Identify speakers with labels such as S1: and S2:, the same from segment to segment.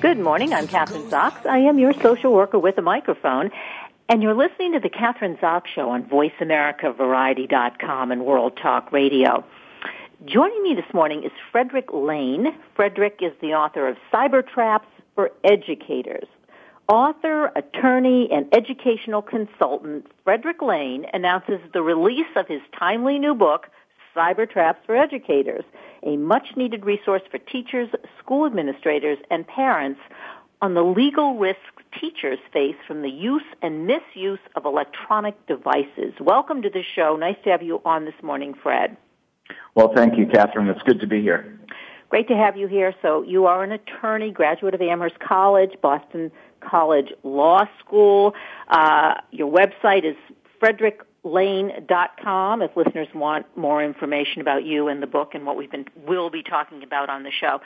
S1: Good morning. I'm Kathryn Zox. I am your social worker with a microphone. And you're listening to the Kathryn Zox Show on VoiceAmericaVariety.com and World Talk Radio. Joining me this morning is Frederick Lane. Frederick is the author of Cybertraps for Educators. Author, attorney, and educational consultant Frederick Lane announces the release of his timely new book, Cybertraps for Educators, a much needed resource for teachers, school administrators, and parents on the legal risks teachers face from the use and misuse of electronic devices. Welcome to the show. Nice to have you on this morning, Fred.
S2: Well, thank you, Kathryn. It's good to be here.
S1: Great to have you here. So you are an attorney, graduate of Amherst College, Boston College Law School. Uh, your website is Frederick lane.com if listeners want more information about you and the book and what we've been will be talking about on the show.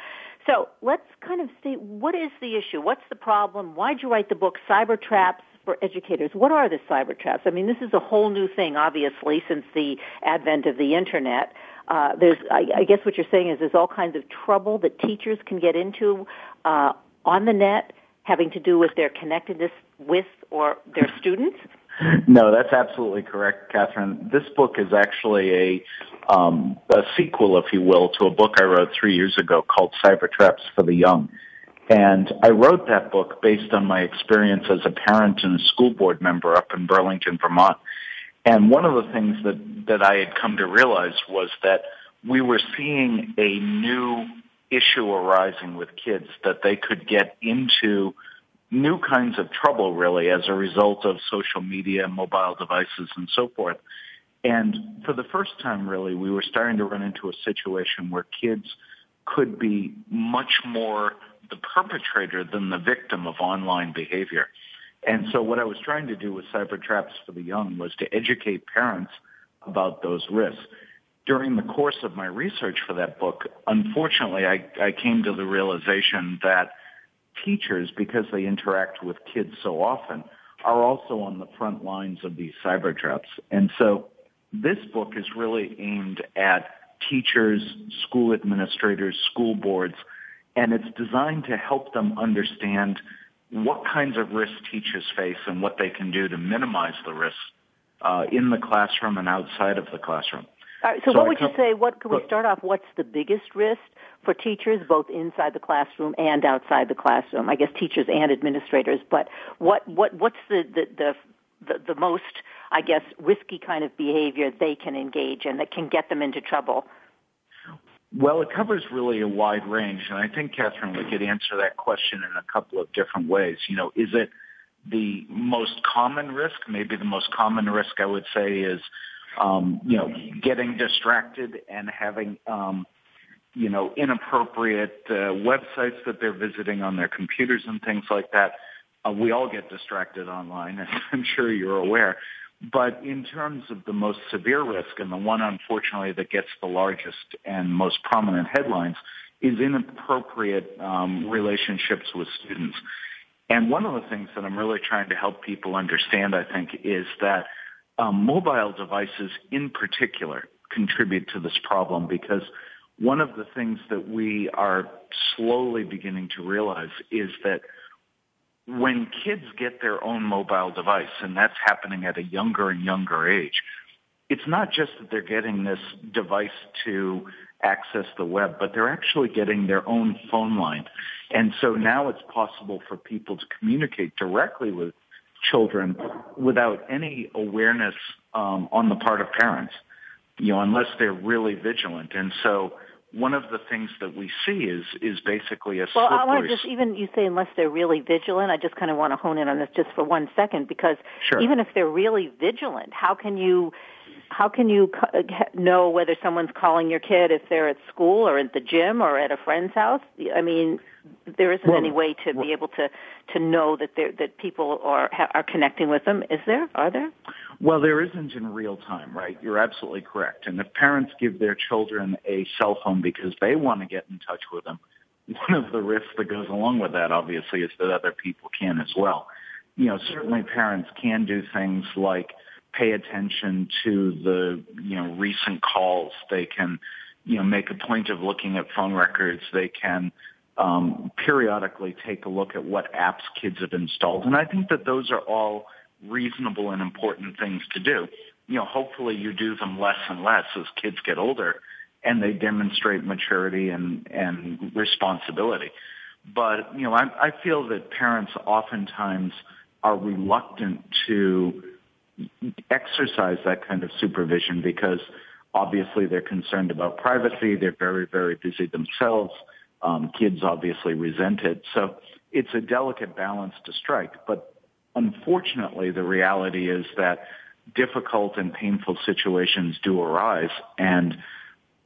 S1: So let's kind of see what is the issue? What's the problem? Why'd you write the book Cybertraps for Educators? What are the cyber traps? I mean, this is a whole new thing, obviously, since the advent of the internet. Uh, there's, I, I guess, what you're saying is there's all kinds of trouble that teachers can get into uh, on the net, having to do with their connectedness with or their students.
S2: No, that's absolutely correct, Kathryn. This book is actually a um, a sequel, if you will, to a book I wrote three years ago called Cybertraps for the Young. And I wrote that book based on my experience as a parent and a school board member up in Burlington, Vermont. And one of the things that, that I had come to realize was that we were seeing a new issue arising with kids that they could get into new kinds of trouble really as a result of social media, mobile devices, and so forth. And for the first time, really, we were starting to run into a situation where kids could be much more the perpetrator than the victim of online behavior. And so what I was trying to do with Cybertraps for the Young was to educate parents about those risks. During the course of my research for that book, unfortunately, I, I came to the realization that teachers, because they interact with kids so often, are also on the front lines of these cyber threats. And so this book is really aimed at teachers, school administrators, school boards, and it's designed to help them understand what kinds of risks teachers face and what they can do to minimize the risks uh, in the classroom and outside of the classroom.
S1: Right, so, so what would you say? What can we start off? What's the biggest risk for teachers, both inside the classroom and outside the classroom? I guess teachers and administrators. But what what what's the the the, the, the most I guess risky kind of behavior they can engage in that can get them into trouble?
S2: Well, it covers really a wide range, and I think Kathryn we could answer that question in a couple of different ways. You know, is it the most common risk? Maybe the most common risk I would say is um, you know, getting distracted and having, um, you know, inappropriate uh, websites that they're visiting on their computers and things like that. Uh, we all get distracted online, as I'm sure you're aware. But in terms of the most severe risk, and the one unfortunately that gets the largest and most prominent headlines, is inappropriate um, relationships with students. And one of the things that I'm really trying to help people understand, I think, is that um, mobile devices in particular contribute to this problem because one of the things that we are slowly beginning to realize is that when kids get their own mobile device, and that's happening at a younger and younger age, it's not just that they're getting this device to access the web, but they're actually getting their own phone line. And so now it's possible for people to communicate directly with children without any awareness um, on the part of parents, you know, unless they're really vigilant. And so one of the things that we see is is basically a
S1: well.
S2: I
S1: want to just even you say unless they're really vigilant. I just kind of want to hone in on this just for one second because
S2: sure.
S1: even if they're really vigilant, how can you how can you know whether someone's calling your kid if they're at school or at the gym or at a friend's house? I mean, there isn't
S2: well,
S1: any way to well, be able to to know that that people are are connecting with them. Is there? Are there?
S2: Well, there isn't in real time, right? You're absolutely correct. And if parents give their children a cell phone because they want to get in touch with them, one of the risks that goes along with that, obviously, is that other people can as well. You know, certainly parents can do things like pay attention to the, you know, recent calls. They can, you know, make a point of looking at phone records. They can um, periodically take a look at what apps kids have installed. And I think that those are all reasonable and important things to do. You know, hopefully you do them less and less as kids get older and they demonstrate maturity and, and responsibility. But, you know, I, I feel that parents oftentimes are reluctant to exercise that kind of supervision because obviously they're concerned about privacy. They're very, very busy themselves. Um, kids obviously resent it. So it's a delicate balance to strike. But unfortunately, the reality is that difficult and painful situations do arise and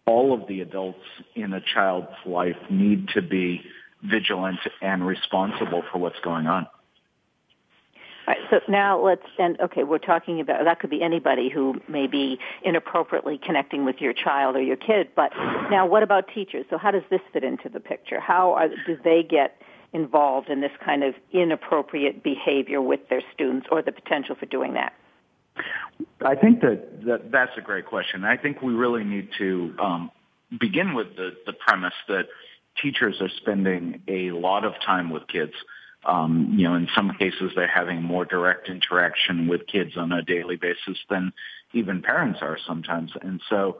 S2: all of the adults in a child's life need to be vigilant and responsible for what's going on.
S1: All right, so now let's and okay, we're talking about that could be anybody who may be inappropriately connecting with your child or your kid. But now, what about teachers? So how does this fit into the picture? How are, do they get involved in this kind of inappropriate behavior with their students, or the potential for doing that?
S2: I think that, that that's a great question. I think we really need to um, begin with the, the premise that teachers are spending a lot of time with kids um, you know, in some cases they're having more direct interaction with kids on a daily basis than even parents are sometimes. And so,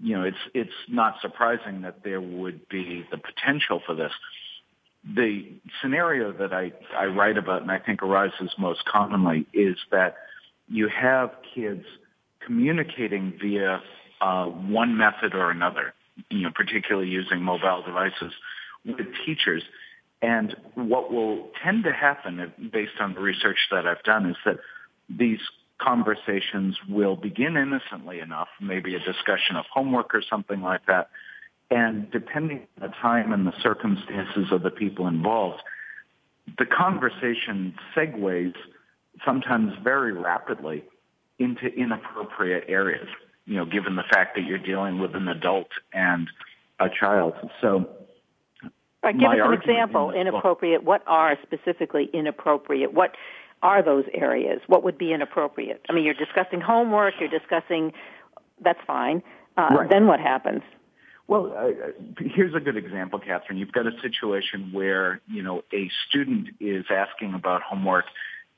S2: you know, it's, it's not surprising that there would be the potential for this. The scenario that I, I write about and I think arises most commonly is that you have kids communicating via uh, one method or another, you know, particularly using mobile devices with teachers and what will tend to happen, based on the research that I've done, is that these conversations will begin innocently enough, maybe a discussion of homework or something like that. And depending on the time and the circumstances of the people involved, the conversation segues sometimes very rapidly into inappropriate areas, you know, given the fact that you're dealing with an adult and a child. So
S1: Right, give us an example. Inappropriate. What are specifically inappropriate? What are those areas? What would be inappropriate? I mean, you're discussing homework. You're discussing. That's fine. Uh,
S2: right.
S1: Then what happens?
S2: Well, uh, here's a good example, Kathryn. You've got a situation where you know a student is asking about homework.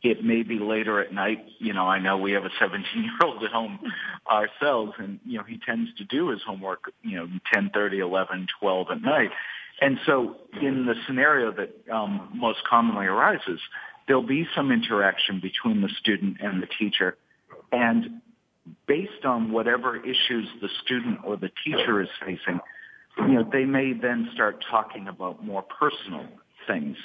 S2: It may be later at night. You know, I know we have a 17 year old at home ourselves, and you know he tends to do his homework. You know, 10:30, 11, 12 at night. And so in the scenario that um, most commonly arises, there'll be some interaction between the student and the teacher. And based on whatever issues the student or the teacher is facing, you know, they may then start talking about more personal things.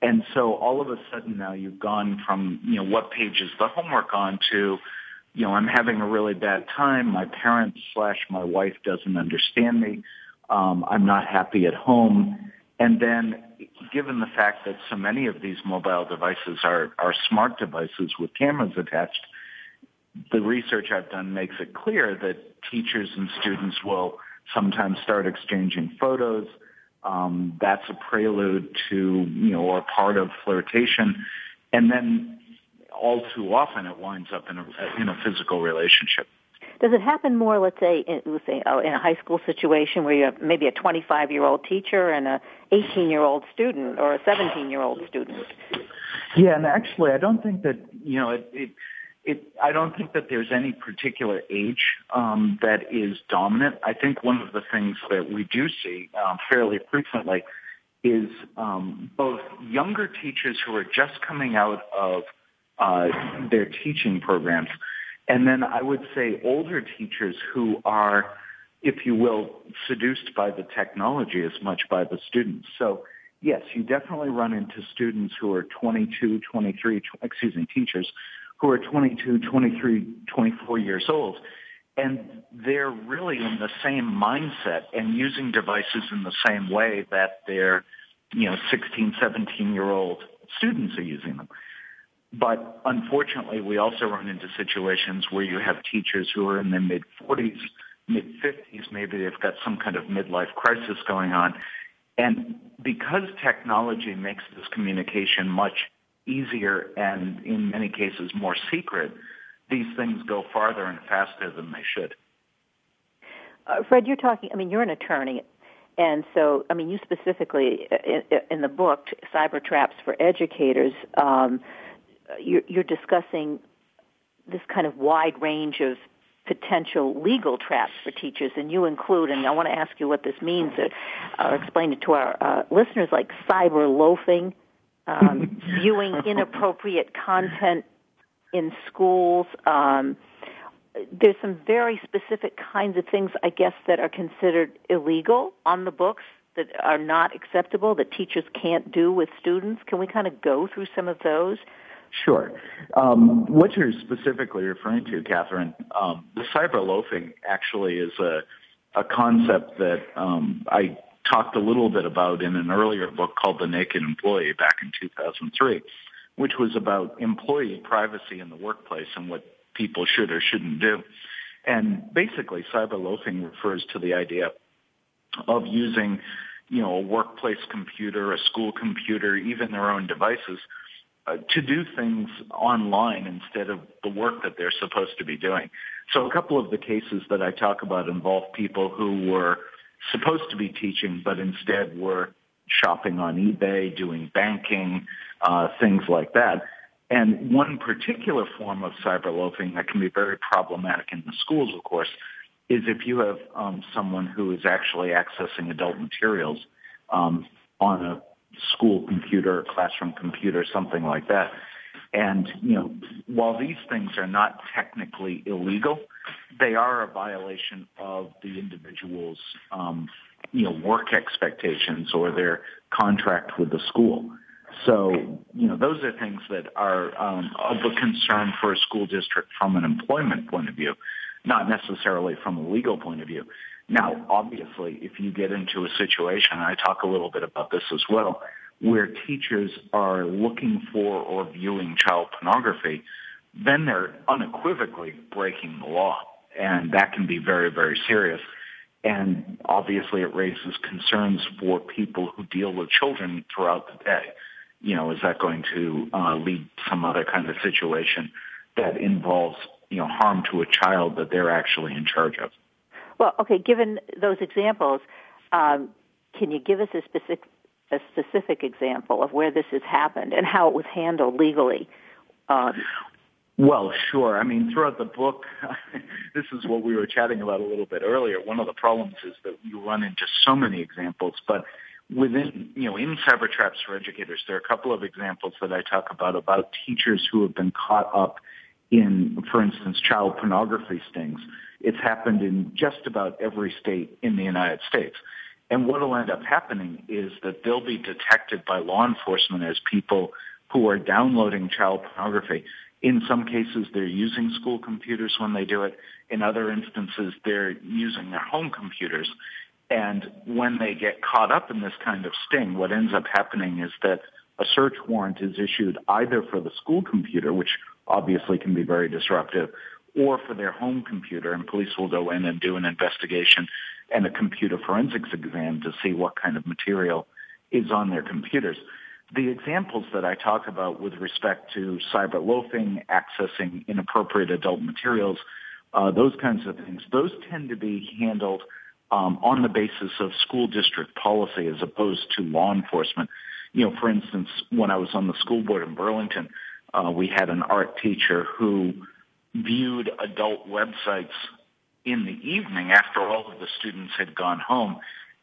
S2: And so all of a sudden now you've gone from, you know, what page is the homework on to, you know, I'm having a really bad time. My parents slash my wife doesn't understand me um, I'm not happy at home. And then given the fact that so many of these mobile devices are, are smart devices with cameras attached, the research I've done makes it clear that teachers and students will sometimes start exchanging photos. Um, that's a prelude to, you know, or part of flirtation. And then all too often it winds up in a, in a physical relationship.
S1: Does it happen more, let's say, in, let's say, oh, in a high school situation where you have maybe a 25 year old teacher and a 18 year old student or a 17 year old student?
S2: Yeah, and actually, I don't think that you know it. it it, I don't think that there's any particular age um, that is dominant. I think one of the things that we do see um, fairly frequently is um, both younger teachers who are just coming out of uh, their teaching programs and then I would say older teachers who are if you will, seduced by the technology as much by the students. So yes, you definitely run into students who are 22, 23, excuse me, teachers who are 22, 23, 24 years old. And they're really in the same mindset and using devices in the same way that their, you know, 16, 17 year old students are using them. But unfortunately, we also run into situations where you have teachers who are in their mid 40s, mid 50s, maybe they've got some kind of midlife crisis going on. And because technology makes this communication much easier and in many cases more secret, these things go farther and faster than they should.
S1: Uh, Fred, you're talking, I mean, you're an attorney. And so, I mean, you specifically in, in the book, Cybertraps for Educators, um, you're, you're discussing this kind of wide range of potential legal traps for teachers, and you include, and I want to ask you what this means, or, uh, or explain it to our uh, listeners, like cyber loafing, um, viewing inappropriate content in schools. Um, there's some very specific kinds of things, I guess, that are considered illegal on the books that are not acceptable that teachers can't do with students. Can we kind of go through some of those?
S2: Sure. Um, what you're specifically referring to, Kathryn, um, the cyber loafing actually is a, a concept that um, I talked a little bit about in an earlier book called The Naked Employee back in 2003, which was about employee privacy in the workplace and what people should or shouldn't do. And basically, cyber loafing refers to the idea of using, you know, a workplace computer, a school computer, even their own devices to do things online instead of the work that they're supposed to be doing. So a couple of the cases that I talk about involve people who were supposed to be teaching, but instead were shopping on eBay, doing banking, uh, things like that. And one particular form of cyber loafing that can be very problematic in the schools, of course, is if you have um, someone who is actually accessing adult materials um, on a school computer, classroom computer, something like that. And, you know, while these things are not technically illegal, they are a violation of the individual's, um, you know, work expectations or their contract with the school. So, you know, those are things that are um, of a concern for a school district from an employment point of view, not necessarily from a legal point of view. Now, obviously, if you get into a situation, and I talk a little bit about this as well, where teachers are looking for or viewing child pornography, then they're unequivocally breaking the law. And that can be very, very serious. And obviously it raises concerns for people who deal with children throughout the day. You know, is that going to uh, lead some other kind of situation that involves, you know, harm to a child that they're actually in charge of?
S1: Well, okay, given those examples, um, can you give us a specific a specific example of where this has happened and how it was handled legally? Um,
S2: well, sure. I mean, throughout the book, this is what we were chatting about a little bit earlier. One of the problems is that you run into so many examples, but within, you know, in cyber traps for educators, there are a couple of examples that I talk about, about teachers who have been caught up in, for instance, child pornography stings. It's happened in just about every state in the United States. And what will end up happening is that they'll be detected by law enforcement as people who are downloading child pornography. In some cases, they're using school computers when they do it. In other instances, they're using their home computers. And when they get caught up in this kind of sting, what ends up happening is that a search warrant is issued either for the school computer, which obviously can be very disruptive, or for their home computer, and police will go in and do an investigation and a computer forensics exam to see what kind of material is on their computers. The examples that I talk about with respect to cyber loafing, accessing inappropriate adult materials, uh, those kinds of things, those tend to be handled um, on the basis of school district policy as opposed to law enforcement. You know, for instance, when I was on the school board in Burlington, uh, we had an art teacher who viewed adult websites in the evening after all of the students had gone home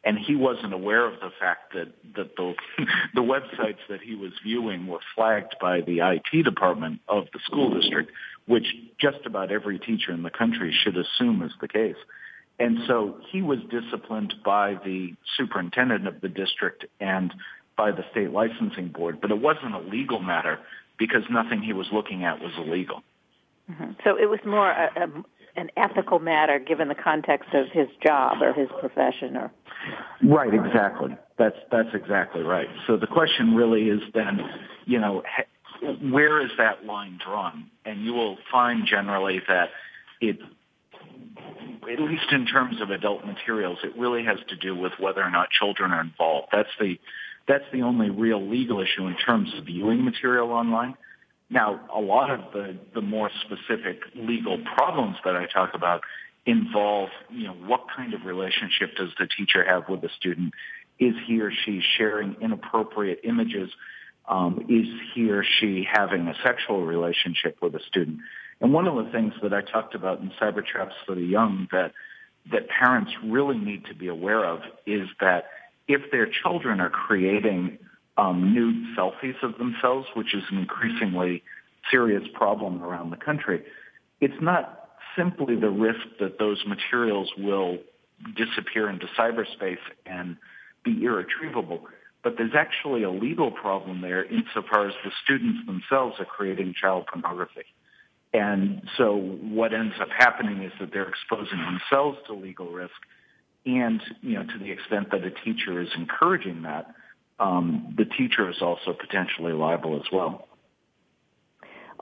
S2: and he wasn't aware of the fact that that the the websites that he was viewing were flagged by the IT department of the school district, which just about every teacher in the country should assume is the case. And so he was disciplined by the superintendent of the district and by the state licensing board, but it wasn't a legal matter because nothing he was looking at was illegal.
S1: Mm-hmm. So it was more a, a, an ethical matter given the context of his job or his profession or
S2: Right, exactly. That's that's exactly right. So the question really is then, you know, where is that line drawn? And you will find generally that it at least in terms of adult materials, it really has to do with whether or not children are involved. That's the that's the only real legal issue in terms of viewing material online. Now, a lot of the, the more specific legal problems that I talk about involve, you know, what kind of relationship does the teacher have with the student? Is he or she sharing inappropriate images? Um, is he or she having a sexual relationship with a student? And one of the things that I talked about in Cybertraps for the Young that that parents really need to be aware of is that if their children are creating um, nude selfies of themselves, which is an increasingly serious problem around the country, it's not simply the risk that those materials will disappear into cyberspace and be irretrievable, but there's actually a legal problem there insofar as the students themselves are creating child pornography. And so what ends up happening is that they're exposing themselves to legal risk and, you know, to the extent that a teacher is encouraging that, um, the teacher is also potentially liable as well.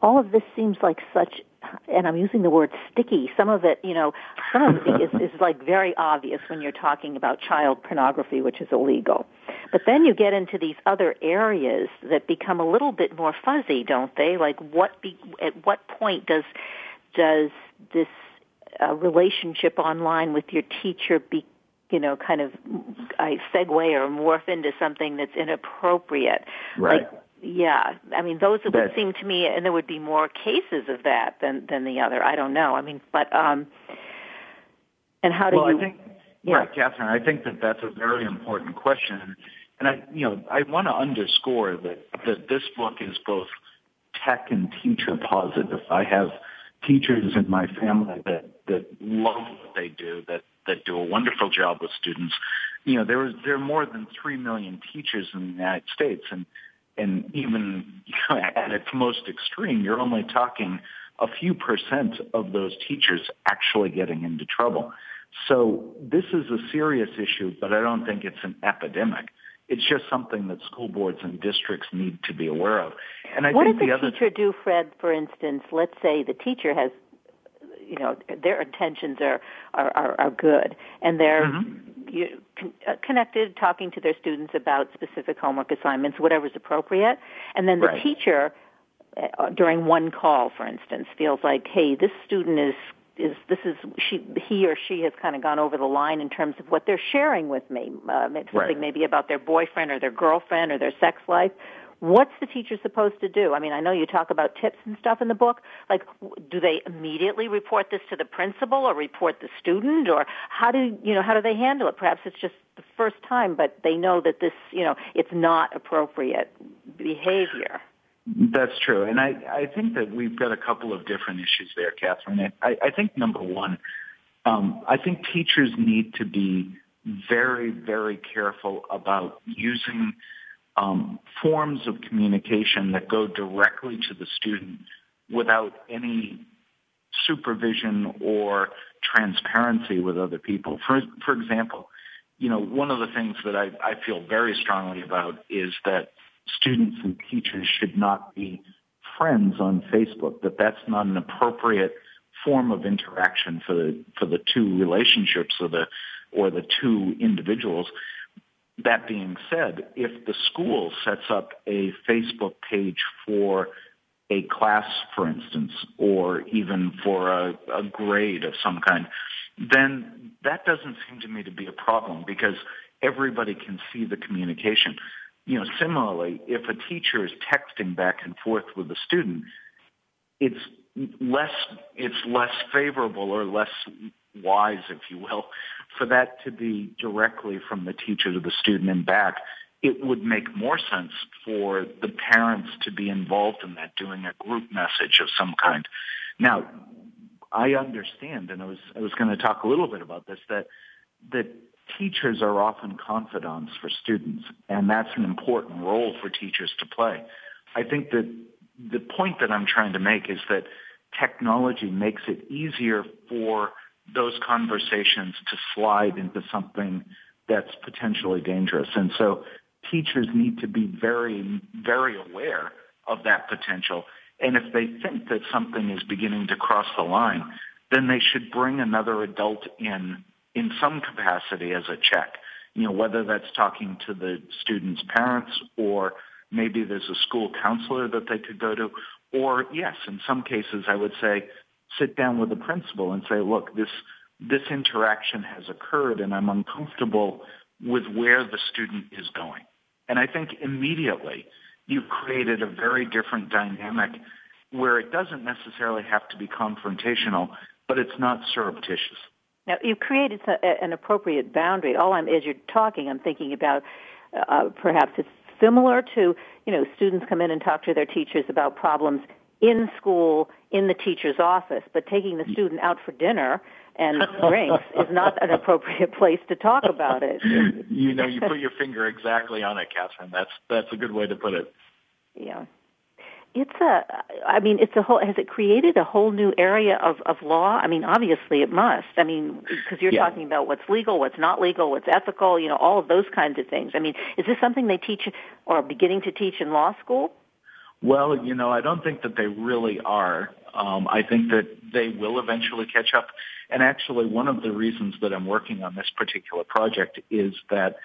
S1: All of this seems like such, and I'm using the word sticky. Some of it, you know, some of it is, is like very obvious when you're talking about child pornography, which is illegal. But then you get into these other areas that become a little bit more fuzzy, don't they? Like what be, at what point does does this uh, relationship online with your teacher be you know, kind of I segue or morph into something that's inappropriate.
S2: Right.
S1: Like, yeah, I mean, those would that, seem to me, and there would be more cases of that than than the other. I don't know. I mean, but um, and how do
S2: well,
S1: you?
S2: I think,
S1: yeah.
S2: right, Kathryn. I think that that's a very important question, and I, you know, I want to underscore that that this book is both tech and teacher positive. I have teachers in my family that that love what they do, that that do a wonderful job with students. You know, there is there are more than three million teachers in the United States, and and even you know, at its most extreme, you're only talking a few percent of those teachers actually getting into trouble. So this is a serious issue, but I don't think it's an epidemic. It's just something that school boards and districts need to be aware of. And I
S1: what
S2: think
S1: does
S2: the
S1: the
S2: other
S1: teacher do, Fred? For instance, let's say the teacher has you know their intentions are are are, are good and they're mm-hmm. you, con- uh, connected talking to their students about specific homework assignments whatever's appropriate and then the
S2: right.
S1: teacher uh, during one call for instance feels like hey this student is is this is she he or she has kind of gone over the line in terms of what they're sharing with me uh, something
S2: right.
S1: maybe about their boyfriend or their girlfriend or their sex life what's the teacher supposed to do? I mean, I know you talk about tips and stuff in the book. Like, do they immediately report this to the principal or report the student, or how do you know how do they handle it? Perhaps it's just the first time, but they know that this, you know, it's not appropriate behavior.
S2: That's true, and I I think that we've got a couple of different issues there, Kathryn. I I think number one, um, I think teachers need to be very very careful about using um, forms of communication that go directly to the student without any supervision or transparency with other people. For, for example, you know, one of the things that I, I feel very strongly about is that students and teachers should not be friends on Facebook, that that's not an appropriate form of interaction for the, for the two relationships or the, or the two individuals. That being said, if the school sets up a Facebook page for a class, for instance, or even for a, a grade of some kind, then that doesn't seem to me to be a problem because everybody can see the communication. You know, similarly, if a teacher is texting back and forth with a student, it's less it's less favorable or less wise, if you will, for that to be directly from the teacher to the student and back. It would make more sense for the parents to be involved in that, doing a group message of some kind. Now, I understand, and I was I was going to talk a little bit about this that that teachers are often confidants for students, and that's an important role for teachers to play. I think that the point that I'm trying to make is that technology makes it easier for those conversations to slide into something that's potentially dangerous. And so teachers need to be very, very aware of that potential. And if they think that something is beginning to cross the line, then they should bring another adult in in some capacity as a check. You know, whether that's talking to the student's parents or maybe there's a school counselor that they could go to. Or yes, in some cases I would say sit down with the principal and say, look, this this interaction has occurred and I'm uncomfortable with where the student is going. And I think immediately you've created a very different dynamic where it doesn't necessarily have to be confrontational, but it's not surreptitious.
S1: Now, you've created an appropriate boundary. All I'm, as you're talking, I'm thinking about uh, perhaps it's similar to, you know, students come in and talk to their teachers about problems in school, in the teacher's office, but taking the student out for dinner and drinks is not an appropriate place to talk about it.
S2: you know, you put your finger exactly on it, Kathryn. That's that's a good way to put it.
S1: Yeah. It's a, I mean, it's a whole, has it created a whole new area of, of law? I mean, obviously it must. I mean, because you're yeah. talking about what's legal, what's not legal, what's ethical, you know, all of those kinds of things. I mean, is this something they teach or are beginning to teach in law school?
S2: Well, you know, I don't think that they really are. Um, I think that they will eventually catch up. And actually, one of the reasons that I'm working on this particular project is that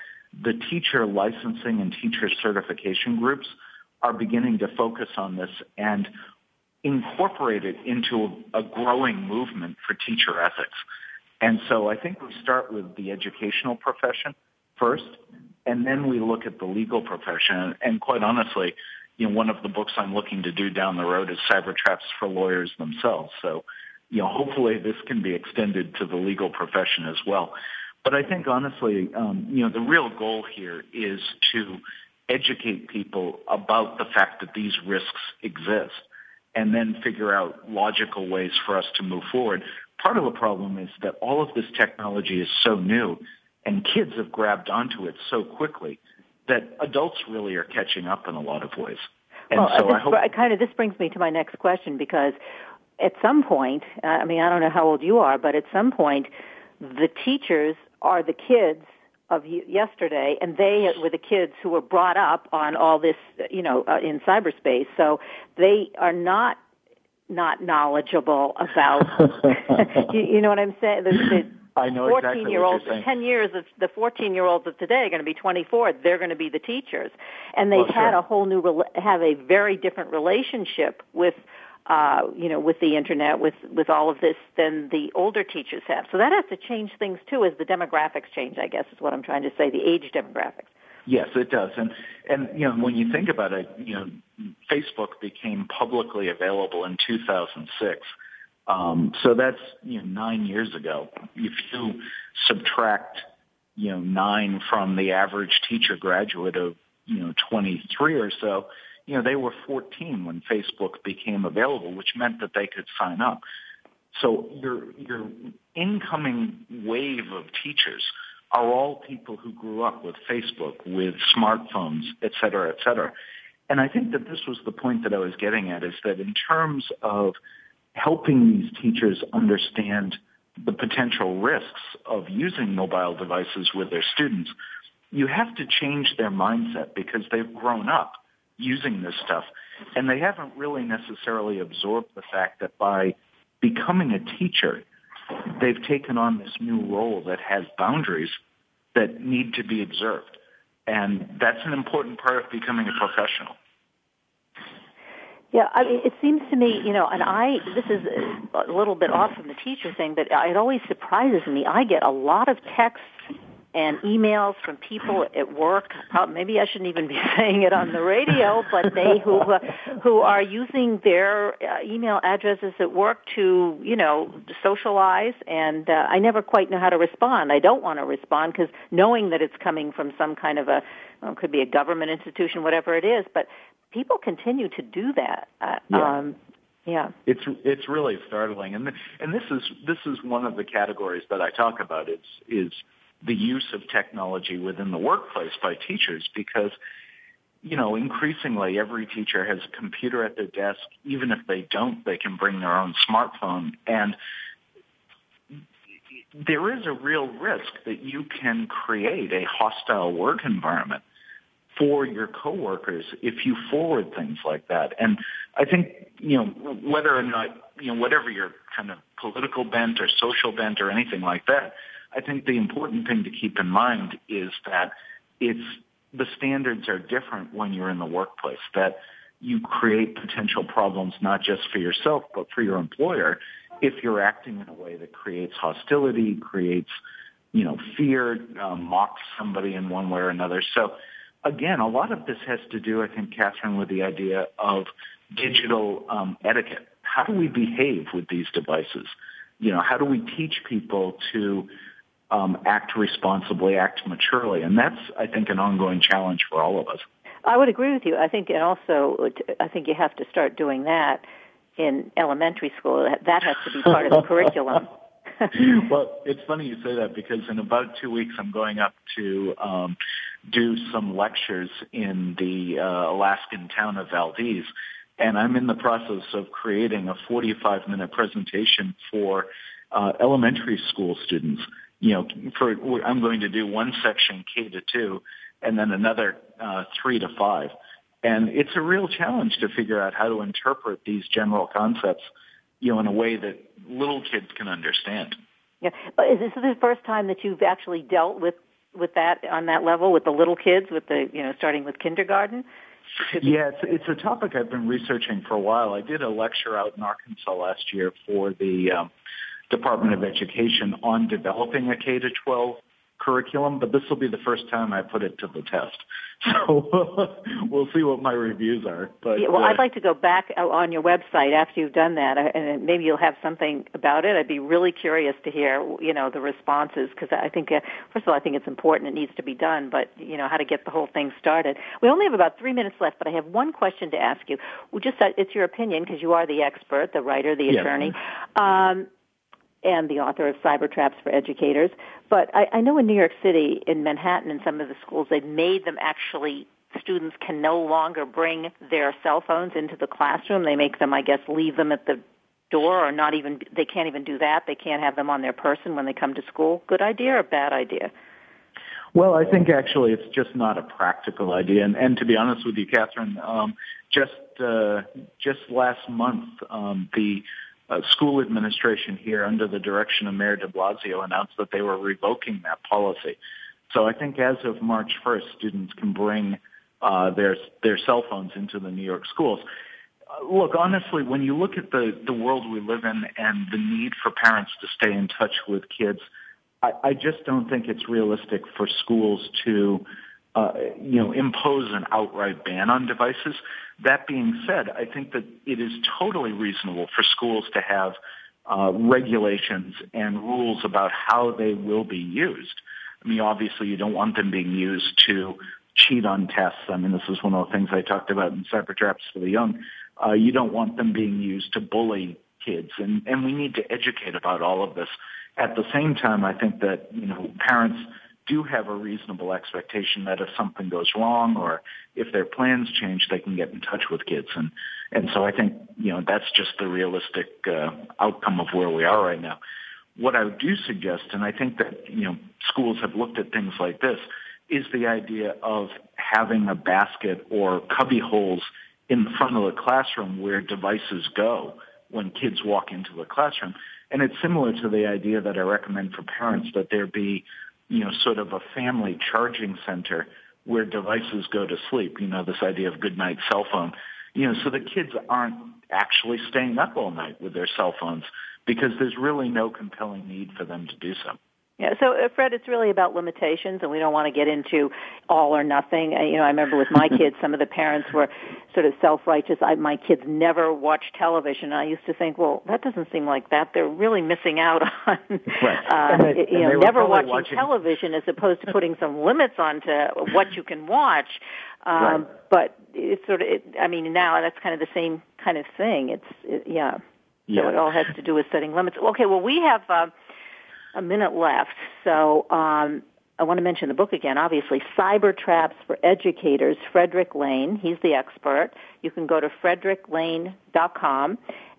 S2: the teacher licensing and teacher certification groups are beginning to focus on this and incorporate it into a, a growing movement for teacher ethics. And so I think we start with the educational profession first, and then we look at the legal profession. And quite honestly, you know, one of the books I'm looking to do down the road is Cybertraps for Lawyers themselves. So, you know, hopefully this can be extended to the legal profession as well. But I think honestly, um, you know, the real goal here is to educate people about the fact that these risks exist and then figure out logical ways for us to move forward. Part of the problem is that all of this technology is so new and kids have grabbed onto it so quickly that adults really are catching up in a lot of ways.
S1: And well, so this, I hope I kind of this brings me to my next question because at some point, I mean, I don't know how old you are, but at some point, the teachers are the kids of yesterday, and they were the kids who were brought up on all this, you know, uh, in cyberspace. So they are not not knowledgeable about. you, you, know what I'm saying? The, the
S2: I know
S1: 14
S2: exactly
S1: year olds,
S2: 10
S1: years, of, the 14 year olds of today are going to be 24. They're going to be the teachers, and they've
S2: well,
S1: had
S2: sure.
S1: a whole new have a very different relationship with uh, you know, with the internet, with with all of this, than the older teachers have. So that has to change things too, as the demographics change. I guess is what I'm trying to say. The age demographics.
S2: Yes, it does, and and you know when you think about it, you know, Facebook became publicly available in 2006. Um, so that's you know nine years ago. If you subtract you know nine from the average teacher graduate of you know 23 or so, you know, they were 14 when Facebook became available, which meant that they could sign up. So your your incoming wave of teachers are all people who grew up with Facebook, with smartphones, et cetera, et cetera. And I think that this was the point that I was getting at is that in terms of helping these teachers understand the potential risks of using mobile devices with their students, you have to change their mindset because they've grown up using this stuff. And they haven't really necessarily absorbed the fact that by becoming a teacher, they've taken on this new role that has boundaries that need to be observed. And that's an important part of becoming a professional.
S1: Yeah, I mean, it seems to me, you know, and I, this is a little bit off from the teacher thing, but it always surprises me. I get a lot of texts and emails from people at work. Maybe I shouldn't even be saying it on the radio, but they who uh, who are using their uh, email addresses at work to you know socialize, and uh, I never quite know how to respond. I don't want to respond because knowing that it's coming from some kind of a well, could be a government institution, whatever it is, but people continue to do that. Uh,
S2: yeah. Um,
S1: Yeah.
S2: It's it's really startling, and and this is this is one of the categories that I talk about. Is is the use of technology within the workplace by teachers because you know increasingly every teacher has a computer at their desk. Even if they don't, they can bring their own smartphone and there is a real risk that you can create a hostile work environment for your coworkers if you forward things like that. And I think, you know, whether or not, you know, whatever your kind of political bent or social bent or anything like that, I think the important thing to keep in mind is that it's the standards are different when you're in the workplace, that you create potential problems not just for yourself, but for your employer if you're acting in a way that creates hostility, creates, you know, fear, uh, mocks somebody in one way or another. So again, a lot of this has to do, I think, Kathryn, with the idea of digital um, etiquette. How do we behave with these devices? You know, how do we teach people to um, act responsibly, act maturely? And that's, I think, an ongoing challenge for all of us.
S1: I would agree with you. I think, and also, I think you have to start doing that in elementary school. That has to be part of the curriculum.
S2: well, it's funny you say that because in about two weeks I'm going up to um, do some lectures in the uh, Alaskan town of Valdez, and I'm in the process of creating a 45 minute presentation for uh, elementary school students. You know, for I'm going to do one section K to two, and then another uh, three to five. And it's a real challenge to figure out how to interpret these general concepts, you know, in a way that little kids can understand.
S1: Yeah. But is this the first time that you've actually dealt with with that on that level with the little kids, with the you know starting with kindergarten?
S2: Yeah, it's, it's a topic I've been researching for a while. I did a lecture out in Arkansas last year for the um, Department of Education on developing a K to 12 curriculum, but this will be the first time I put it to the test. So we'll see what my reviews are. But
S1: yeah, well, uh, I'd like to go back uh, on your website after you've done that, uh, and maybe you'll have something about it. I'd be really curious to hear, you know, the responses because I think, uh, first of all, I think it's important. It needs to be done, but you know, how to get the whole thing started. We only have about three minutes left, but I have one question to ask you. We just, uh, it's your opinion because you are the expert, the writer, the
S2: yes.
S1: attorney. Um, and the author of Cybertraps for Educators. But I, I know in New York City, in Manhattan, in some of the schools, they've made them actually students can no longer bring their cell phones into the classroom. They make them, I guess, leave them at the door or not even, they can't even do that. They can't have them on their person when they come to school. Good idea or bad idea?
S2: Well, I think actually it's just not a practical idea. And, and to be honest with you, Kathryn, um, just uh, just last month, um, the uh, school administration here under the direction of Mayor de Blasio announced that they were revoking that policy. So I think as of March 1st, students can bring uh, their their cell phones into the New York schools. Uh, look, honestly, when you look at the the world we live in and the need for parents to stay in touch with kids, I, I just don't think it's realistic for schools to uh, you know, impose an outright ban on devices. That being said, I think that it is totally reasonable for schools to have uh, regulations and rules about how they will be used. I mean, obviously, you don't want them being used to cheat on tests. I mean, this is one of the things I talked about in Cybertraps for the Young. Uh, you don't want them being used to bully kids, and and we need to educate about all of this. At the same time, I think that you know parents do have a reasonable expectation that if something goes wrong or if their plans change, they can get in touch with kids. And, and so I think, you know, that's just the realistic uh, outcome of where we are right now. What I do suggest, and I think that, you know, schools have looked at things like this, is the idea of having a basket or cubby holes in front of the classroom where devices go when kids walk into the classroom. And it's similar to the idea that I recommend for parents that there be you know, sort of a family charging center where devices go to sleep, you know, this idea of good night cell phone, you know, so the kids aren't actually staying up all night with their cell phones because there's really no compelling need for them to do so.
S1: Yeah, so uh, Fred, it's really about limitations, and we don't want to get into all or nothing. Uh, you know, I remember with my kids, some of the parents were sort of self-righteous. I, my kids never watch television. And I used to think, well, that doesn't seem like that. They're really missing out on, right. uh, they, you know, never watching, watching, television as opposed to putting some limits onto what you can watch. Um, right. But it's sort of. It, I mean, now that's kind of the same kind of thing. It's it, yeah.
S2: Yeah.
S1: So it all has to do with setting limits. Okay, well, we have uh, a minute left, so um, I want to mention the book again. Obviously, Cybertraps for Educators. Frederick Lane, he's the expert. You can go to frederickLane.com,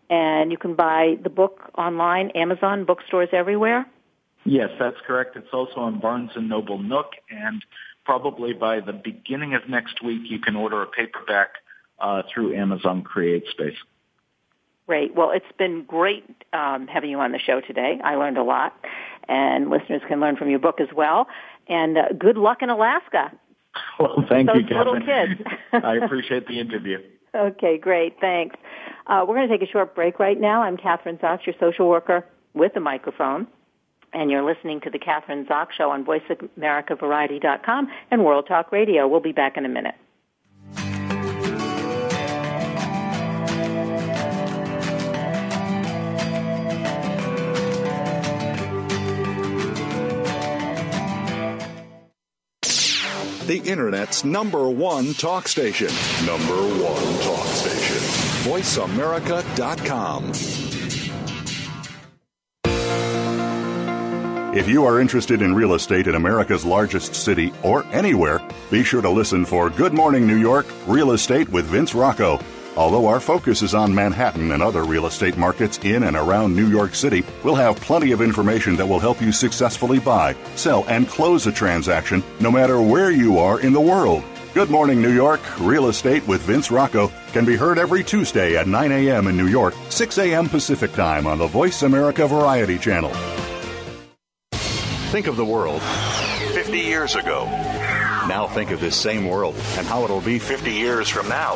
S1: and you can buy the book online, Amazon, bookstores everywhere.
S2: Yes, that's correct. It's also on Barnes and Noble Nook, and probably by the beginning of next week, you can order a paperback uh, through Amazon CreateSpace.
S1: Great. Well, it's been great um, having you on the show today. I learned a lot, and listeners can learn from your book as well. And uh, good luck in Alaska.
S2: Well, thank
S1: Those
S2: you,
S1: little kids.
S2: I appreciate the interview.
S1: Okay, great. Thanks. Uh, we're going to take a short break right now. I'm Kathryn Zox, your social worker with a microphone. And you're listening to the Kathryn Zox Show on VoiceAmericaVariety.com and World Talk Radio. We'll be back in a minute.
S3: The Internet's number one talk station. Number one talk station. VoiceAmerica.com. If you are interested in real estate in America's largest city or anywhere, be sure to listen for Good Morning New York Real Estate with Vince Rocco. Although our focus is on Manhattan and other real estate markets in and around New York City, we'll have plenty of information that will help you successfully buy, sell, and close a transaction no matter where you are in the world. Good Morning New York Real Estate with Vince Rocco can be heard every Tuesday at 9 a.m. in New York, 6 a.m. Pacific Time on the Voice America Variety Channel. Think of the world 50 years ago. Now think of this same world and how it'll be 50 years from now.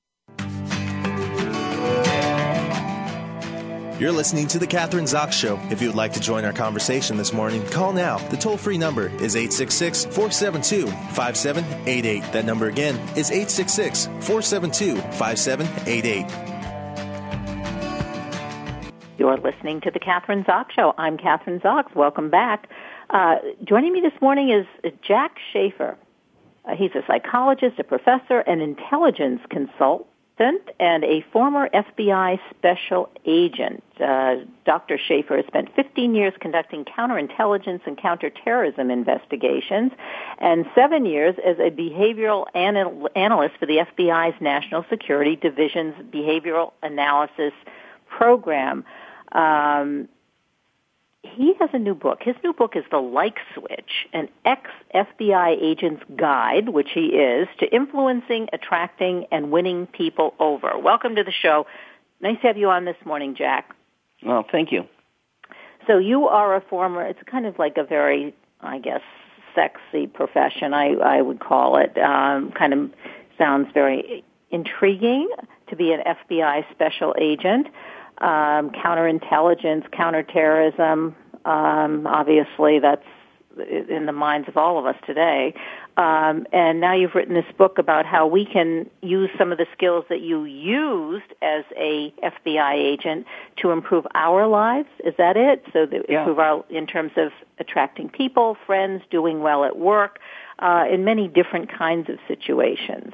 S4: You're listening to The Kathryn Zox Show. If you would like to join our conversation this morning, call now. The toll free number is 866 472 5788. That number again is 866 472 5788.
S1: You're listening to the Kathryn Zox Show. I'm Kathryn Zox. Welcome back. Uh, joining me this morning is Jack Schafer. Uh, he's a psychologist, a professor, an intelligence consultant, and a former FBI special agent. Uh, Dr. Schafer has spent 15 years conducting counterintelligence and counterterrorism investigations, and seven years as a behavioral anal- analyst for the FBI's National Security Division's Behavioral Analysis Program. Um, he has a new book. His new book is The Like Switch, an ex-FBI agent's guide, which he is, to influencing, attracting, and winning people over. Welcome to the show. Nice to have you on this morning, Jack.
S5: Well, thank you.
S1: So you are a former, it's kind of like a very, I guess, sexy profession, I, I would call it. Um, kind of sounds very intriguing to be an FBI special agent um, counterintelligence, counterterrorism. Um, obviously, that's in the minds of all of us today. Um, and now you've written this book about how we can use some of the skills that you used as a FBI agent to improve our lives. Is that it? So that
S5: Yeah.
S1: improve our in terms of attracting people, friends, doing well at work, uh, in many different kinds of situations.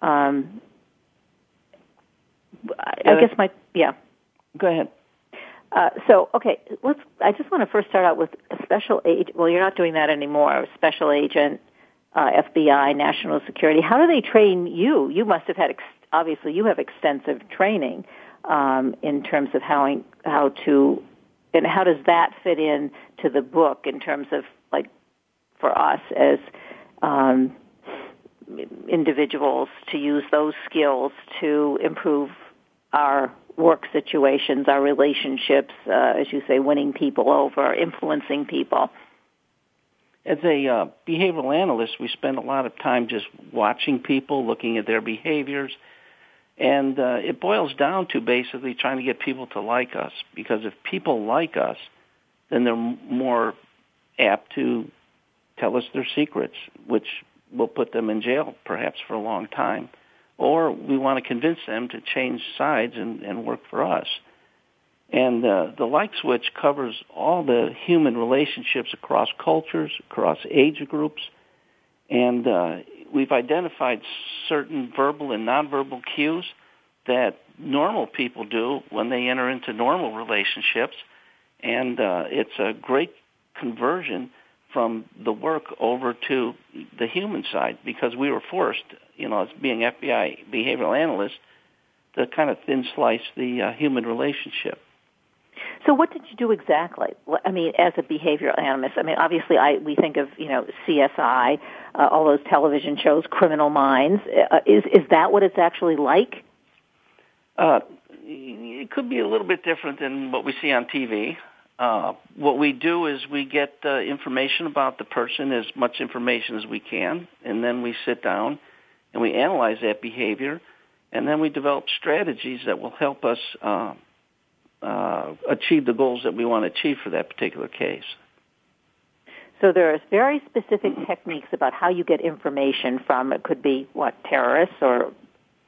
S1: Um, I,
S5: Yeah,
S1: I guess my yeah.
S5: Go ahead.
S1: Uh, so, okay, let's. I just want to first start out with a special agent. Well, you're not doing that anymore. Special agent, uh, FBI, national security. How do they train you? You must have had ex- obviously you have extensive training um, in terms of how how to and how does that fit in to the book in terms of like for us as um, individuals to use those skills to improve our work situations, our relationships, uh, as you say, winning people over, influencing people.
S5: As a uh, behavioral analyst, we spend a lot of time just watching people, looking at their behaviors, and uh, it boils down to basically trying to get people to like us. Because if people like us, then they're more apt to tell us their secrets, which will put them in jail perhaps for a long time. Or we want to convince them to change sides and, and work for us. And uh, the like switch covers all the human relationships across cultures, across age groups, and uh, we've identified certain verbal and nonverbal cues that normal people do when they enter into normal relationships, and uh, it's a great conversion from the work over to the human side because we were forced, you know, as being FBI behavioral analysts, to kind of thin slice the uh, human relationship.
S1: So what did you do exactly? I mean, as a behavioral analyst, I mean, obviously, I we think of you know CSI, uh, all those television shows, Criminal Minds. Uh, is is that what it's actually like?
S5: Uh, it could be a little bit different than what we see on TV. Uh, what we do is we get uh, information about the person, as much information as we can, and then we sit down and we analyze that behavior, and then we develop strategies that will help us uh, uh, achieve the goals that we want to achieve for that particular case.
S1: So there are very specific techniques about how you get information from. It could be what terrorists or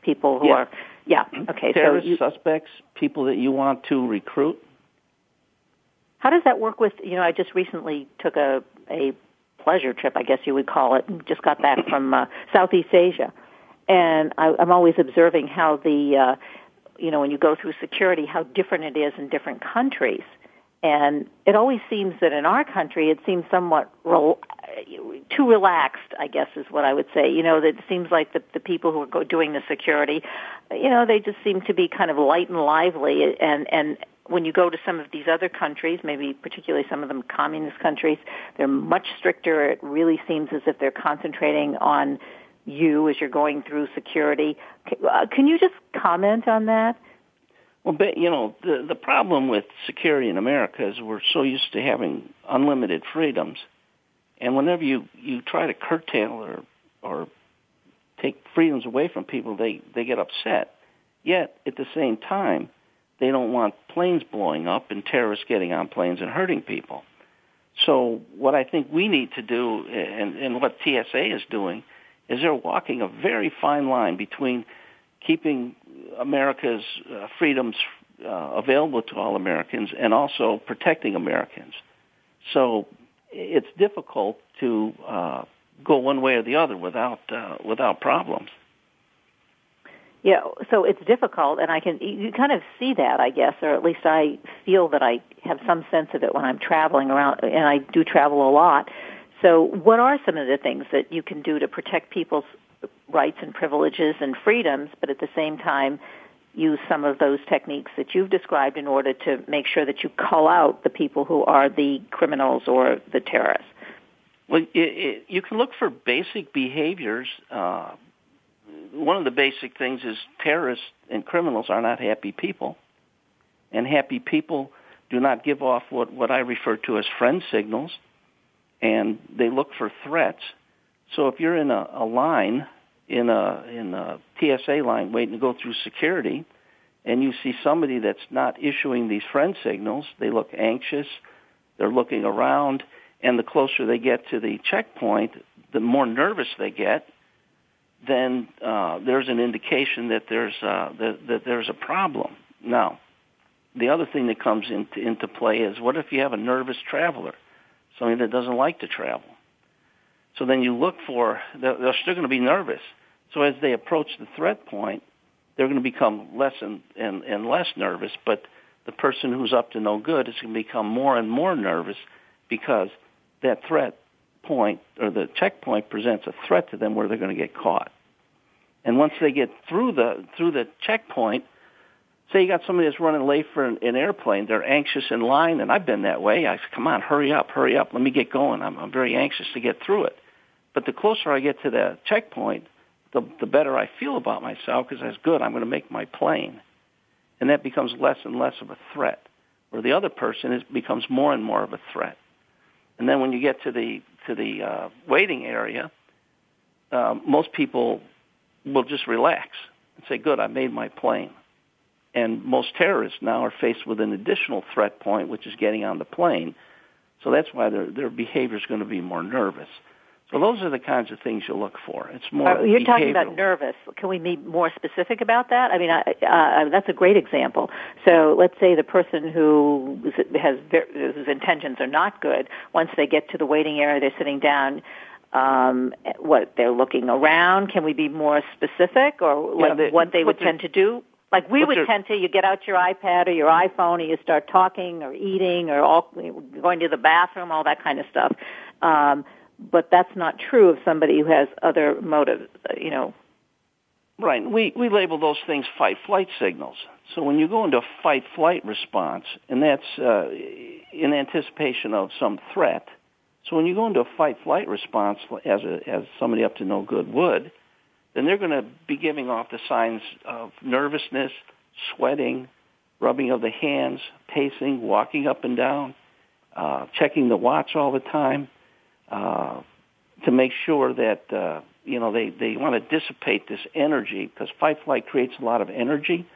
S1: people who
S5: yeah.
S1: are yeah okay
S5: terrorist
S1: so you,
S5: suspects, people that you want to recruit.
S1: How does that work with you know? I just recently took a a pleasure trip, I guess you would call it. and Just got back from uh, Southeast Asia, and I, I'm always observing how the uh, you know, when you go through security, how different it is in different countries. And it always seems that in our country, it seems somewhat rel- too relaxed, I guess is what I would say. You know, that it seems like the, the people who are go- doing the security, you know, they just seem to be kind of light and lively. And, and when you go to some of these other countries, maybe particularly some of them communist countries, they're much stricter. It really seems as if they're concentrating on you as you're going through security. Uh, can you just comment on that?
S5: Well, you know, the the problem with security in America is we're so used to having unlimited freedoms, and whenever you you try to curtail or or take freedoms away from people, they they get upset. Yet at the same time, they don't want planes blowing up and terrorists getting on planes and hurting people. So what I think we need to do, and, and what TSA is doing, is they're walking a very fine line between keeping America's uh, freedoms uh, available to all Americans and also protecting Americans. So it's difficult to uh, go one way or the other without uh, without problems.
S1: Yeah, so it's difficult, and I can you kind of see that, I guess, or at least I feel that I have some sense of it when I'm traveling around, and I do travel a lot. So, what are some of the things that you can do to protect people's rights and privileges and freedoms, but at the same time use some of those techniques that you've described in order to make sure that you call out the people who are the criminals or the terrorists?
S5: Well, it, it, you can look for basic behaviors. Uh, one of the basic things is terrorists and criminals are not happy people, and happy people do not give off what, what I refer to as friend signals, and they look for threats. So if you're in a, a line in a in a TSA line waiting to go through security, and you see somebody that's not issuing these friend signals, they look anxious, they're looking around, and the closer they get to the checkpoint, the more nervous they get. Then uh, there's an indication that there's uh, that, that there's a problem. Now, the other thing that comes into into play is what if you have a nervous traveler, somebody that doesn't like to travel. So then you look for, they're, still going to be nervous. So as they approach the threat point, they're going to become less and, and, and less nervous, but the person who's up to no good is going to become more and more nervous because that threat point or the checkpoint presents a threat to them where they're going to get caught. And once they get through the through the checkpoint, say you got somebody that's running late for an, an airplane, they're anxious in line, and I've been that way. I say, come on, hurry up, hurry up, let me get going. I'm, I'm very anxious to get through it. But the closer I get to the checkpoint, the, the better I feel about myself because that's good. I'm going to make my plane. And that becomes less and less of a threat. Where the other person is, becomes more and more of a threat. And then when you get to the to the uh, waiting area, uh, most people will just relax and say, "Good, I made my plane." and most terrorists now are faced with an additional threat point, which is getting on the plane. So that's why their their behavior is going to be more nervous. So those are the kinds of things you look for. It's more.
S1: Uh, you're talking about nervous. Can we be more specific about that? I mean, I, uh, that's a great example. So let's say the person who has whose intentions are not good. Once they get to the waiting area, they're sitting down. Um, what they're looking around. Can we be more specific, or like yeah, they, what they would tend to do? Like we would tend to, you get out your iPad or your iPhone and you start talking or eating or all, going to the bathroom, all that kind of stuff. Um, but that's not true of somebody who has other motives, you know.
S5: Right. We we label those things fight flight signals. So when you go into a fight flight response, and that's uh, in anticipation of some threat. So when you go into a fight flight response as a as somebody up to no good would, then they're going to be giving off the signs of nervousness, sweating, rubbing of the hands, pacing, walking up and down, uh, checking the watch all the time uh, to make sure that uh, you know they they want to dissipate this energy because fight flight creates a lot of energy,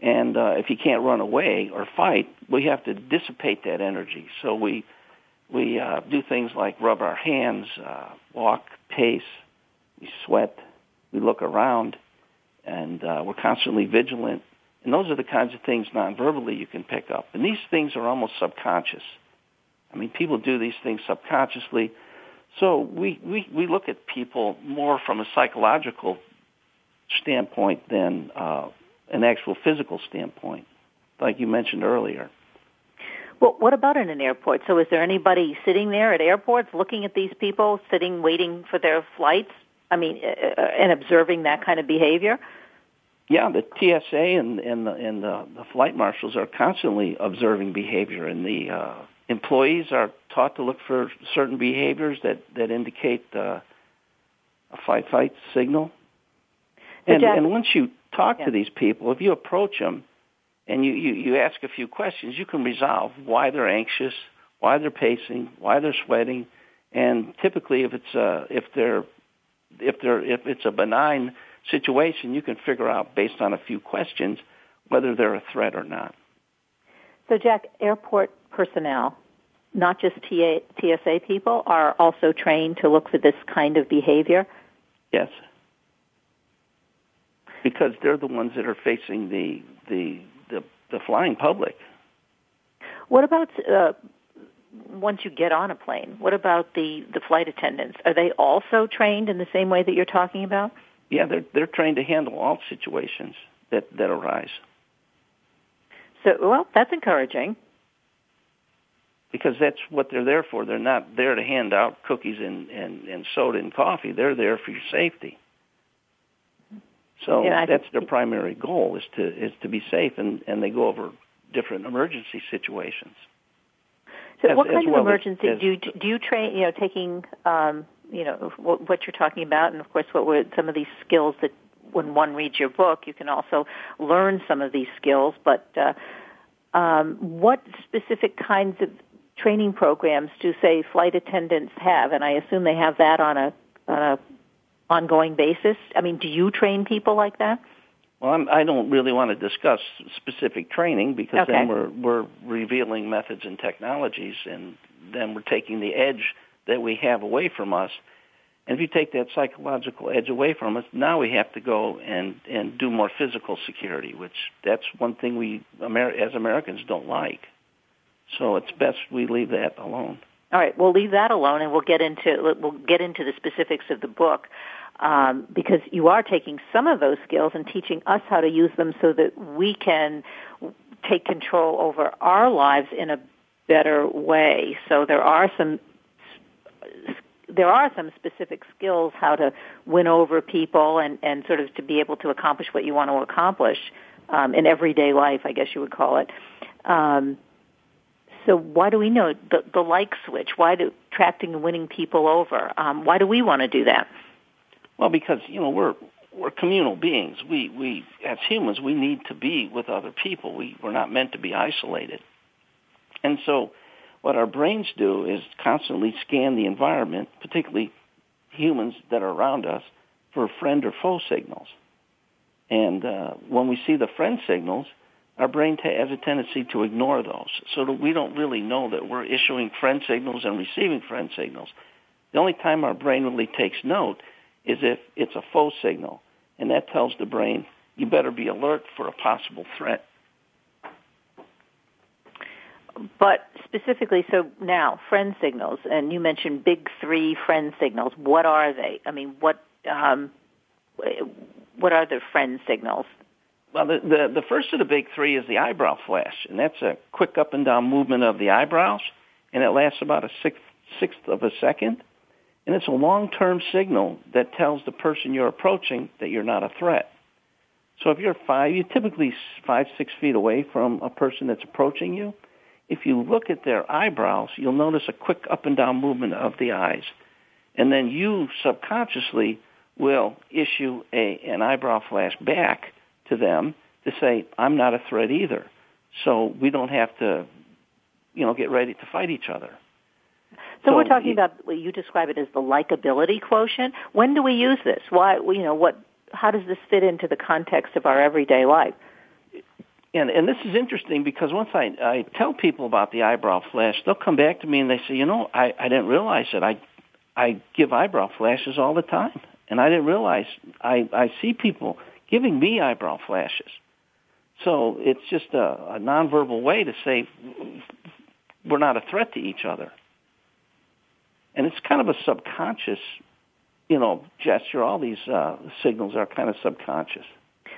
S5: and uh, if you can't run away or fight, we have to dissipate that energy. So we we uh, do things like rub our hands, uh, walk, pace, we sweat, we look around, and uh, we're constantly vigilant. And those are the kinds of things non-verbally you can pick up. And these things are almost subconscious. I mean, people do these things subconsciously. So we, we, we look at people more from a psychological standpoint than uh, an actual physical standpoint, like you mentioned earlier.
S1: Well, what about in an airport? So is there anybody sitting there at airports looking at these people, sitting waiting for their flights? I mean, uh, uh and observing that kind of behavior?
S5: Yeah, the TSA and, and, the, and the, the flight marshals are constantly observing behavior, in the uh, employees are taught to look for certain behaviors that that indicate uh, a fight fight signal. And, Jack, and once you talk yeah. to these people, if you approach them and you, you, you ask a few questions, you can resolve why they're anxious, why they're pacing, why they're sweating, and typically if it's uh, if they're if they're if it's a benign situation, you can figure out based on a few questions whether they're a threat or not.
S1: So, Jack, airport personnel, not just TA, TSA people, are also trained to look for this kind of behavior?
S5: Yes. Because they're the ones that are facing the the the, the flying public.
S1: What about uh, once you get on a plane? What about the the flight attendants? Are they also trained in the same way that you're talking about?
S5: Yeah, they're they're trained to handle all situations that that arise.
S1: So, well, that's encouraging
S5: because that's what they're there for. They're not there to hand out cookies and, and, and soda and coffee. They're there for your safety. So that's their primary goal is to is to be safe, and, and they go over different emergency situations.
S1: So, as, what kind of well emergency as, do you do you train? You know, taking um, you know what, what you're talking about, and of course, what were some of these skills that when one reads your book, you can also learn some of these skills. But uh, um, what specific kinds of training programs do say flight attendants have? And I assume they have that on a, on a ongoing basis. I mean, do you train people like that?
S5: Well, I'm, I do not really want to discuss specific training because okay. then we're we're revealing methods and technologies, and then we're taking the edge that we have away from us. And if you take that psychological edge away from us, now we have to go and and do more physical security, which that's one thing we Amer- as Americans don't like. So it's best we leave that alone.
S1: All right, we'll leave that alone, and we'll get into we'll get into the specifics of the book um, because you are taking some of those skills and teaching us how to use them so that we can take control over our lives in a better way. So there are some there are some specific skills how to win over people and and sort of to be able to accomplish what you want to accomplish um, in everyday life, I guess you would call it. Um, so why do we know the, the like switch? Why do attracting and winning people over? Um, why do we want to do that?
S5: Well, because you know we're we're communal beings. We we as humans we need to be with other people. We we're not meant to be isolated. And so, what our brains do is constantly scan the environment, particularly humans that are around us, for friend or foe signals. And uh, when we see the friend signals, our brain has a tendency to ignore those. So that we don't really know that we're issuing friend signals and receiving friend signals. The only time our brain really takes note is if it's a foe signal. And that tells the brain, you better be alert for a possible threat.
S1: But specifically, so now friend signals, and you mentioned big three friend signals. What are they? I mean, what um, what are the friend signals?
S5: Well, the, the the first of the big three is the eyebrow flash, and that's a quick up and down movement of the eyebrows, and it lasts about a sixth sixth of a second, and it's a long term signal that tells the person you're approaching that you're not a threat. So if you're five, you're typically five six feet away from a person that's approaching you if you look at their eyebrows, you'll notice a quick up and down movement of the eyes. And then you subconsciously will issue a, an eyebrow flash back to them to say, I'm not a threat either. So we don't have to, you know, get ready to fight each other.
S1: So, so we're talking about what you describe it as the likability quotient. When do we use this? Why, you know, what, how does this fit into the context of our everyday life?
S5: and and this is interesting because once I I tell people about the eyebrow flash, they'll come back to me and they say, you know, I I didn't realize that I I give eyebrow flashes all the time, and I didn't realize I I see people giving me eyebrow flashes. So it's just a, a nonverbal way to say we're not a threat to each other, and it's kind of a subconscious, you know, gesture. All these uh, signals are kind of subconscious.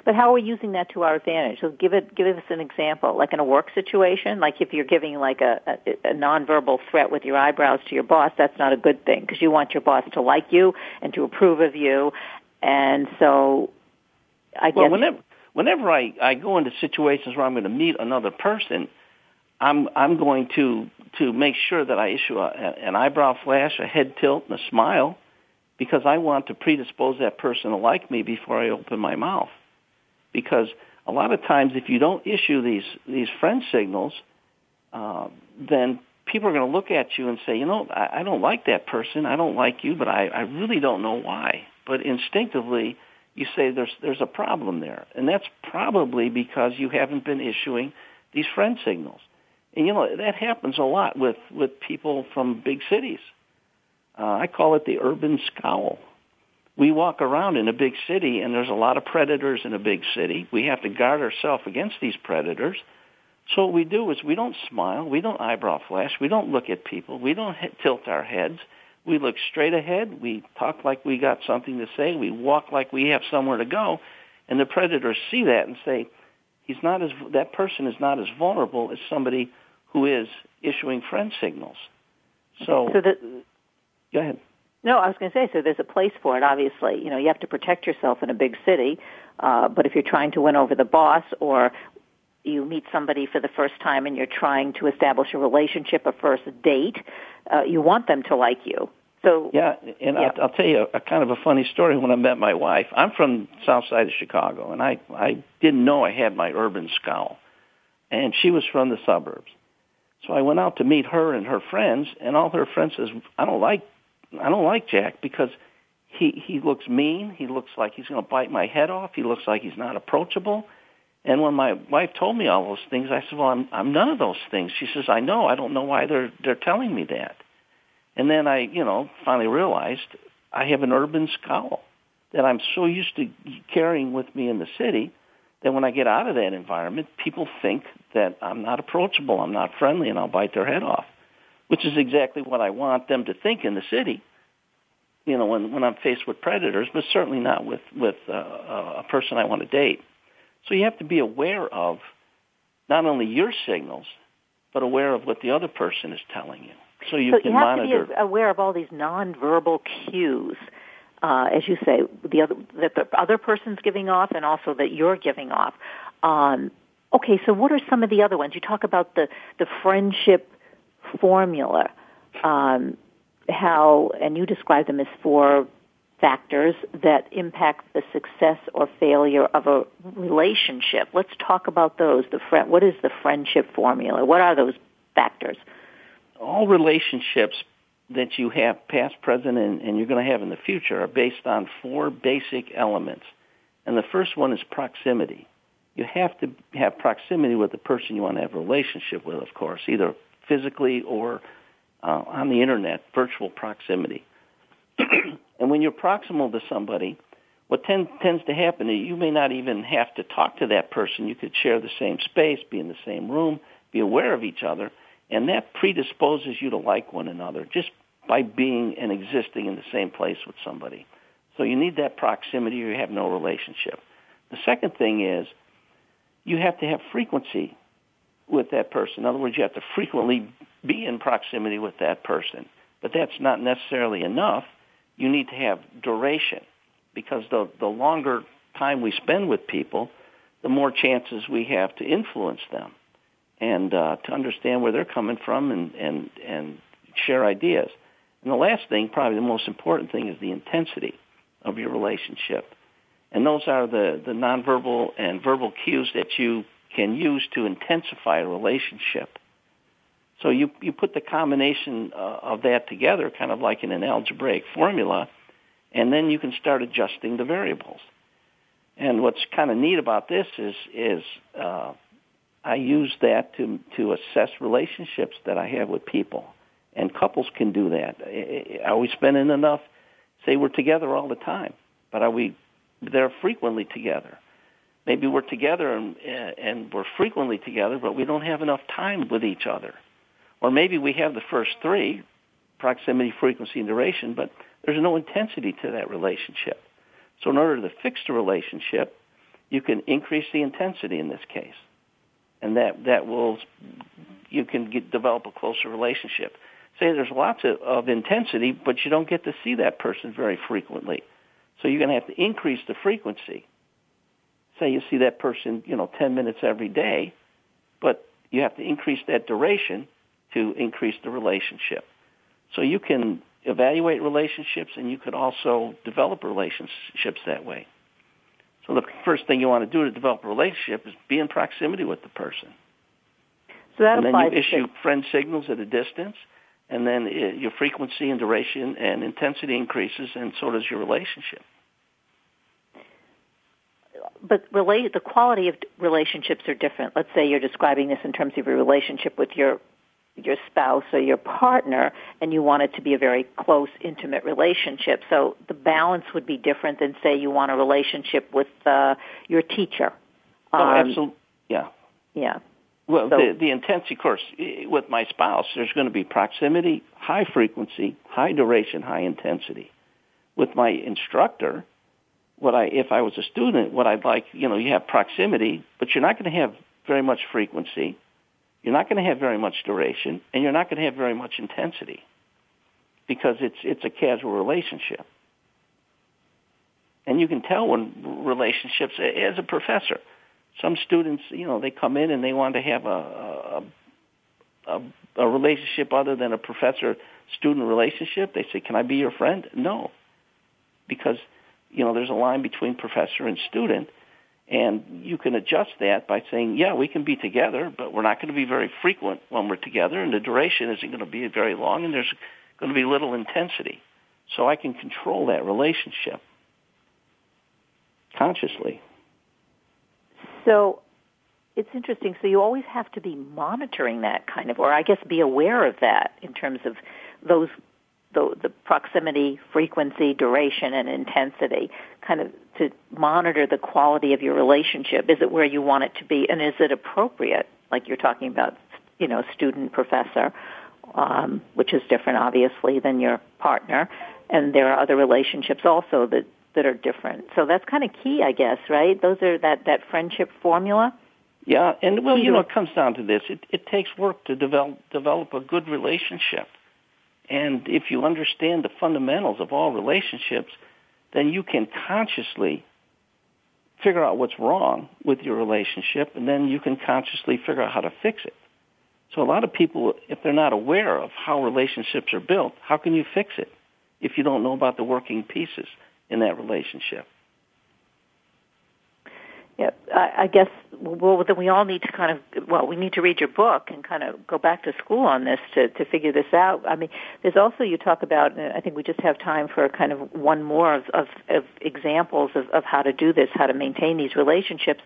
S1: But how are we using that to our advantage? So give it, give us an example, like in a work situation, like if you're giving like a, a, a nonverbal threat with your eyebrows to your boss, that's not a good thing because you want your boss to like you and to approve of you. And so I
S5: well. Whenever, whenever I, I go into situations where I'm going to meet another person, I'm, I'm going to, to make sure that I issue a, an eyebrow flash, a head tilt, and a smile because I want to predispose that person to like me before I open my mouth because a lot of times if you don't issue these these friend signals, uh, then people are going to look at you and say, you know, I, I don't like that person, I don't like you, but I, I really don't know why. But instinctively, you say there's there's a problem there, and that's probably because you haven't been issuing these friend signals. And you know that happens a lot with with people from big cities. Uh, I call it the urban scowl we walk around in a big city and there's a lot of predators in a big city. We have to guard ourselves against these predators. So what we do is we don't smile, we don't eyebrow flash, we don't look at people, we don't tilt our heads. We look straight ahead, we talk like we got something to say, we walk like we have somewhere to go, and the predators see that and say, he's not as that person is not as vulnerable as somebody who is issuing friend signals. So,
S1: so the,
S5: go ahead.
S1: No, I was going to say, so there's a place for it, obviously. You know, you have to protect yourself in a big city, uh, but if you're trying to win over the boss or you meet somebody for the first time and you're trying to establish a relationship, a first date, uh, you want them to like you. So
S5: yeah, and yeah. I'll, I'll tell you a, a kind of a funny story. When I met my wife, I'm from South Side of Chicago, and I I didn't know I had my urban scowl, and she was from the suburbs. So I went out to meet her and her friends, and all her friends says, "I don't like I don't like Jack because he he looks mean. He looks like he's going to bite my head off. He looks like he's not approachable. And when my wife told me all those things, I said, "Well, I'm I'm none of those things." She says, "I know. I don't know why they're they're telling me that." And then I, you know, finally realized I have an urban scowl that I'm so used to carrying with me in the city that when I get out of that environment, people think that I'm not approachable, I'm not friendly, and I'll bite their head off which is exactly what I want them to think in the city. You know, when when I'm faced with predators, but certainly not with with uh, a person I want to date. So you have to be aware of not only your signals, but aware of what the other person is telling you. So you can monitor.
S1: so
S5: can
S1: you have
S5: monitor.
S1: to be aware of all these nonverbal cues, uh, as you say, the other that the other person's giving off, and also that you're giving off. Um, okay, so what are some of the other ones? You talk about the the friendship formula. Um, how, and you describe them as four factors that impact the success or failure of a relationship. Let's talk about those. The friend, what is the friendship formula? What are those factors?
S5: All relationships that you have, past, present, and, and you're going to have in the future, are based on four basic elements. And the first one is proximity. You have to have proximity with the person you want to have a relationship with, of course, either physically or uh, on the internet, virtual proximity. and when you're proximal to somebody, what tend, tends to happen is you may not even have to talk to that person. You could share the same space, be in the same room, be aware of each other, and that predisposes you to like one another just by being and existing in the same place with somebody. So you need that proximity or you have no relationship. The second thing is you have to have frequency with that person. In other words, you have to frequently be in proximity with that person. But that's not necessarily enough. You need to have duration because the, the longer time we spend with people, the more chances we have to influence them and uh, to understand where they're coming from and, and, and share ideas. And the last thing, probably the most important thing, is the intensity of your relationship. And those are the, the nonverbal and verbal cues that you can use to intensify a relationship. So you, you put the combination uh, of that together, kind of like in an algebraic formula, and then you can start adjusting the variables. And what's kind of neat about this is, is uh, I use that to, to assess relationships that I have with people. And couples can do that. Are we spending enough? Say we're together all the time, but are we there frequently together? Maybe we're together and, and we're frequently together, but we don't have enough time with each other. Or maybe we have the first three, proximity, frequency, and duration, but there's no intensity to that relationship. So in order to fix the relationship, you can increase the intensity in this case. And that, that will, you can get, develop a closer relationship. Say there's lots of, of intensity, but you don't get to see that person very frequently. So you're going to have to increase the frequency. Say you see that person, you know, 10 minutes every day, but you have to increase that duration to increase the relationship. So you can evaluate relationships and you could also develop relationships that way. So the first thing you want to do to develop a relationship is be in proximity with the person.
S1: So that
S5: and then
S1: applies
S5: you issue
S1: to...
S5: friend signals at a distance, and then it, your frequency and duration and intensity increases, and so does your relationship.
S1: But relate, the quality of relationships are different. Let's say you're describing this in terms of your relationship with your your spouse or your partner and you want it to be a very close, intimate relationship. So the balance would be different than say you want a relationship with uh, your teacher.
S5: Oh, um, absolutely. Yeah.
S1: Yeah.
S5: Well, so, the, the intensity, of course, with my spouse, there's going to be proximity, high frequency, high duration, high intensity. With my instructor, what I, if I was a student, what I'd like, you know, you have proximity, but you're not going to have very much frequency you're not going to have very much duration, and you're not going to have very much intensity because it's it's a casual relationship. And you can tell when relationships, as a professor, some students, you know, they come in and they want to have a, a, a, a relationship other than a professor-student relationship. They say, can I be your friend? No. Because, you know, there's a line between professor and student. And you can adjust that by saying, yeah, we can be together, but we're not going to be very frequent when we're together, and the duration isn't going to be very long, and there's going to be little intensity. So I can control that relationship consciously.
S1: So it's interesting. So you always have to be monitoring that kind of, or I guess be aware of that in terms of those the, the proximity, frequency, duration, and intensity, kind of to monitor the quality of your relationship. Is it where you want it to be, and is it appropriate? Like you're talking about, you know, student professor, um, which is different, obviously, than your partner, and there are other relationships also that that are different. So that's kind of key, I guess, right? Those are that that friendship formula.
S5: Yeah, and well, you know, it comes down to this: it, it takes work to develop develop a good relationship and if you understand the fundamentals of all relationships, then you can consciously figure out what's wrong with your relationship, and then you can consciously figure out how to fix it. So a lot of people, if they're not aware of how relationships are built, how can you fix it if you don't know about the working pieces in that relationship?
S1: Yeah, I, I guess well then we all need to kind of well we need to read your book and kind of go back to school on this to to figure this out. I mean, there's also you talk about. I think we just have time for kind of one more of of, of examples of, of how to do this, how to maintain these relationships.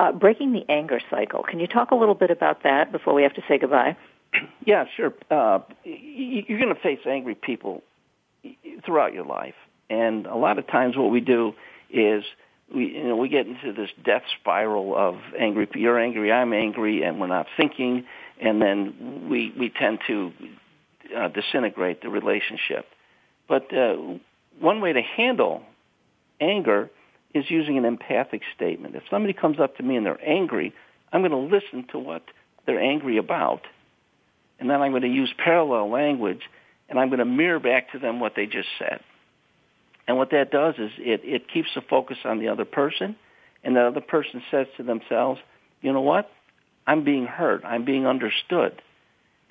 S1: Uh, breaking the anger cycle. Can you talk a little bit about that before we have to say goodbye?
S5: Yeah, sure. Uh, you're going to face angry people throughout your life, and a lot of times what we do is we you know we get into this death spiral of angry you're angry i'm angry and we're not thinking and then we we tend to uh, disintegrate the relationship. But uh, one way to handle anger is using an empathic statement. If somebody comes up to me and they're angry i'm going to listen to what they're angry about and then i'm going to use parallel language and i'm going to mirror back to them what they just said and what that does is it, it keeps the focus on the other person, and the other person says to themselves, you know what? I'm being heard. I'm being understood.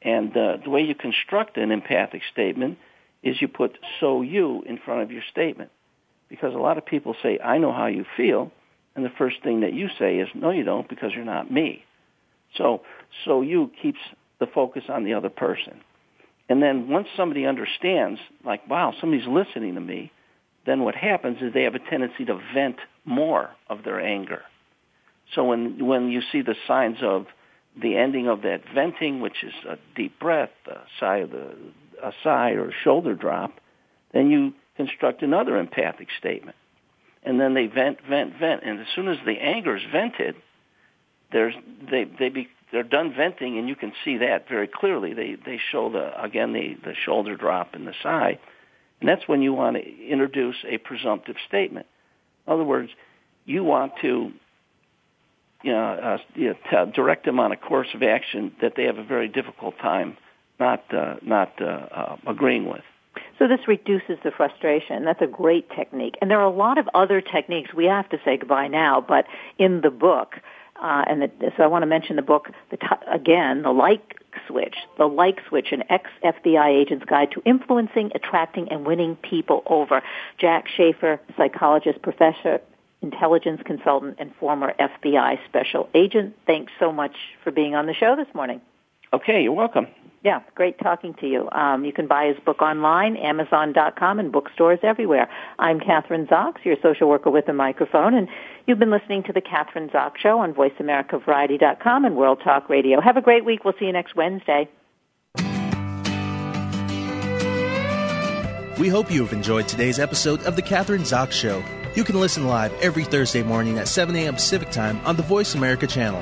S5: And uh, the way you construct an empathic statement is you put so you in front of your statement. Because a lot of people say, I know how you feel, and the first thing that you say is, no, you don't, because you're not me. So, so you keeps the focus on the other person. And then once somebody understands, like, wow, somebody's listening to me, then what happens is they have a tendency to vent more of their anger. So when when you see the signs of the ending of that venting, which is a deep breath, a sigh the a sigh or a shoulder drop, then you construct another empathic statement. And then they vent, vent, vent, and as soon as the anger is vented, there's they they be they're done venting, and you can see that very clearly. They they show the again the the shoulder drop and the sigh, and that's when you want to introduce a presumptive statement. In other words, you want to you know, uh, you know, direct them on a course of action that they have a very difficult time not uh, not uh, uh, agreeing with.
S1: So this reduces the frustration. That's a great technique. And there are a lot of other techniques. We have to say goodbye now, but in the book, uh, and the, so I want to mention the book the t- again, the like switch, the like switch, an ex-FBI agent's guide to influencing, attracting, and winning people over. Jack Schafer, psychologist, professor, intelligence consultant, and former FBI special agent. Thanks so much for being on the show this morning.
S5: Okay, you're welcome.
S1: Yeah, great talking to you. Um, you can buy his book online, Amazon.com, and bookstores everywhere. I'm Kathryn Zox, your social worker with a microphone, and you've been listening to the Kathryn Zox Show on VoiceAmericaVariety.com and World Talk Radio. Have a great week. We'll see you next Wednesday.
S4: We hope you have enjoyed today's episode of the Kathryn Zox Show. You can listen live every Thursday morning at 7 a.m. Pacific Time on the Voice America channel.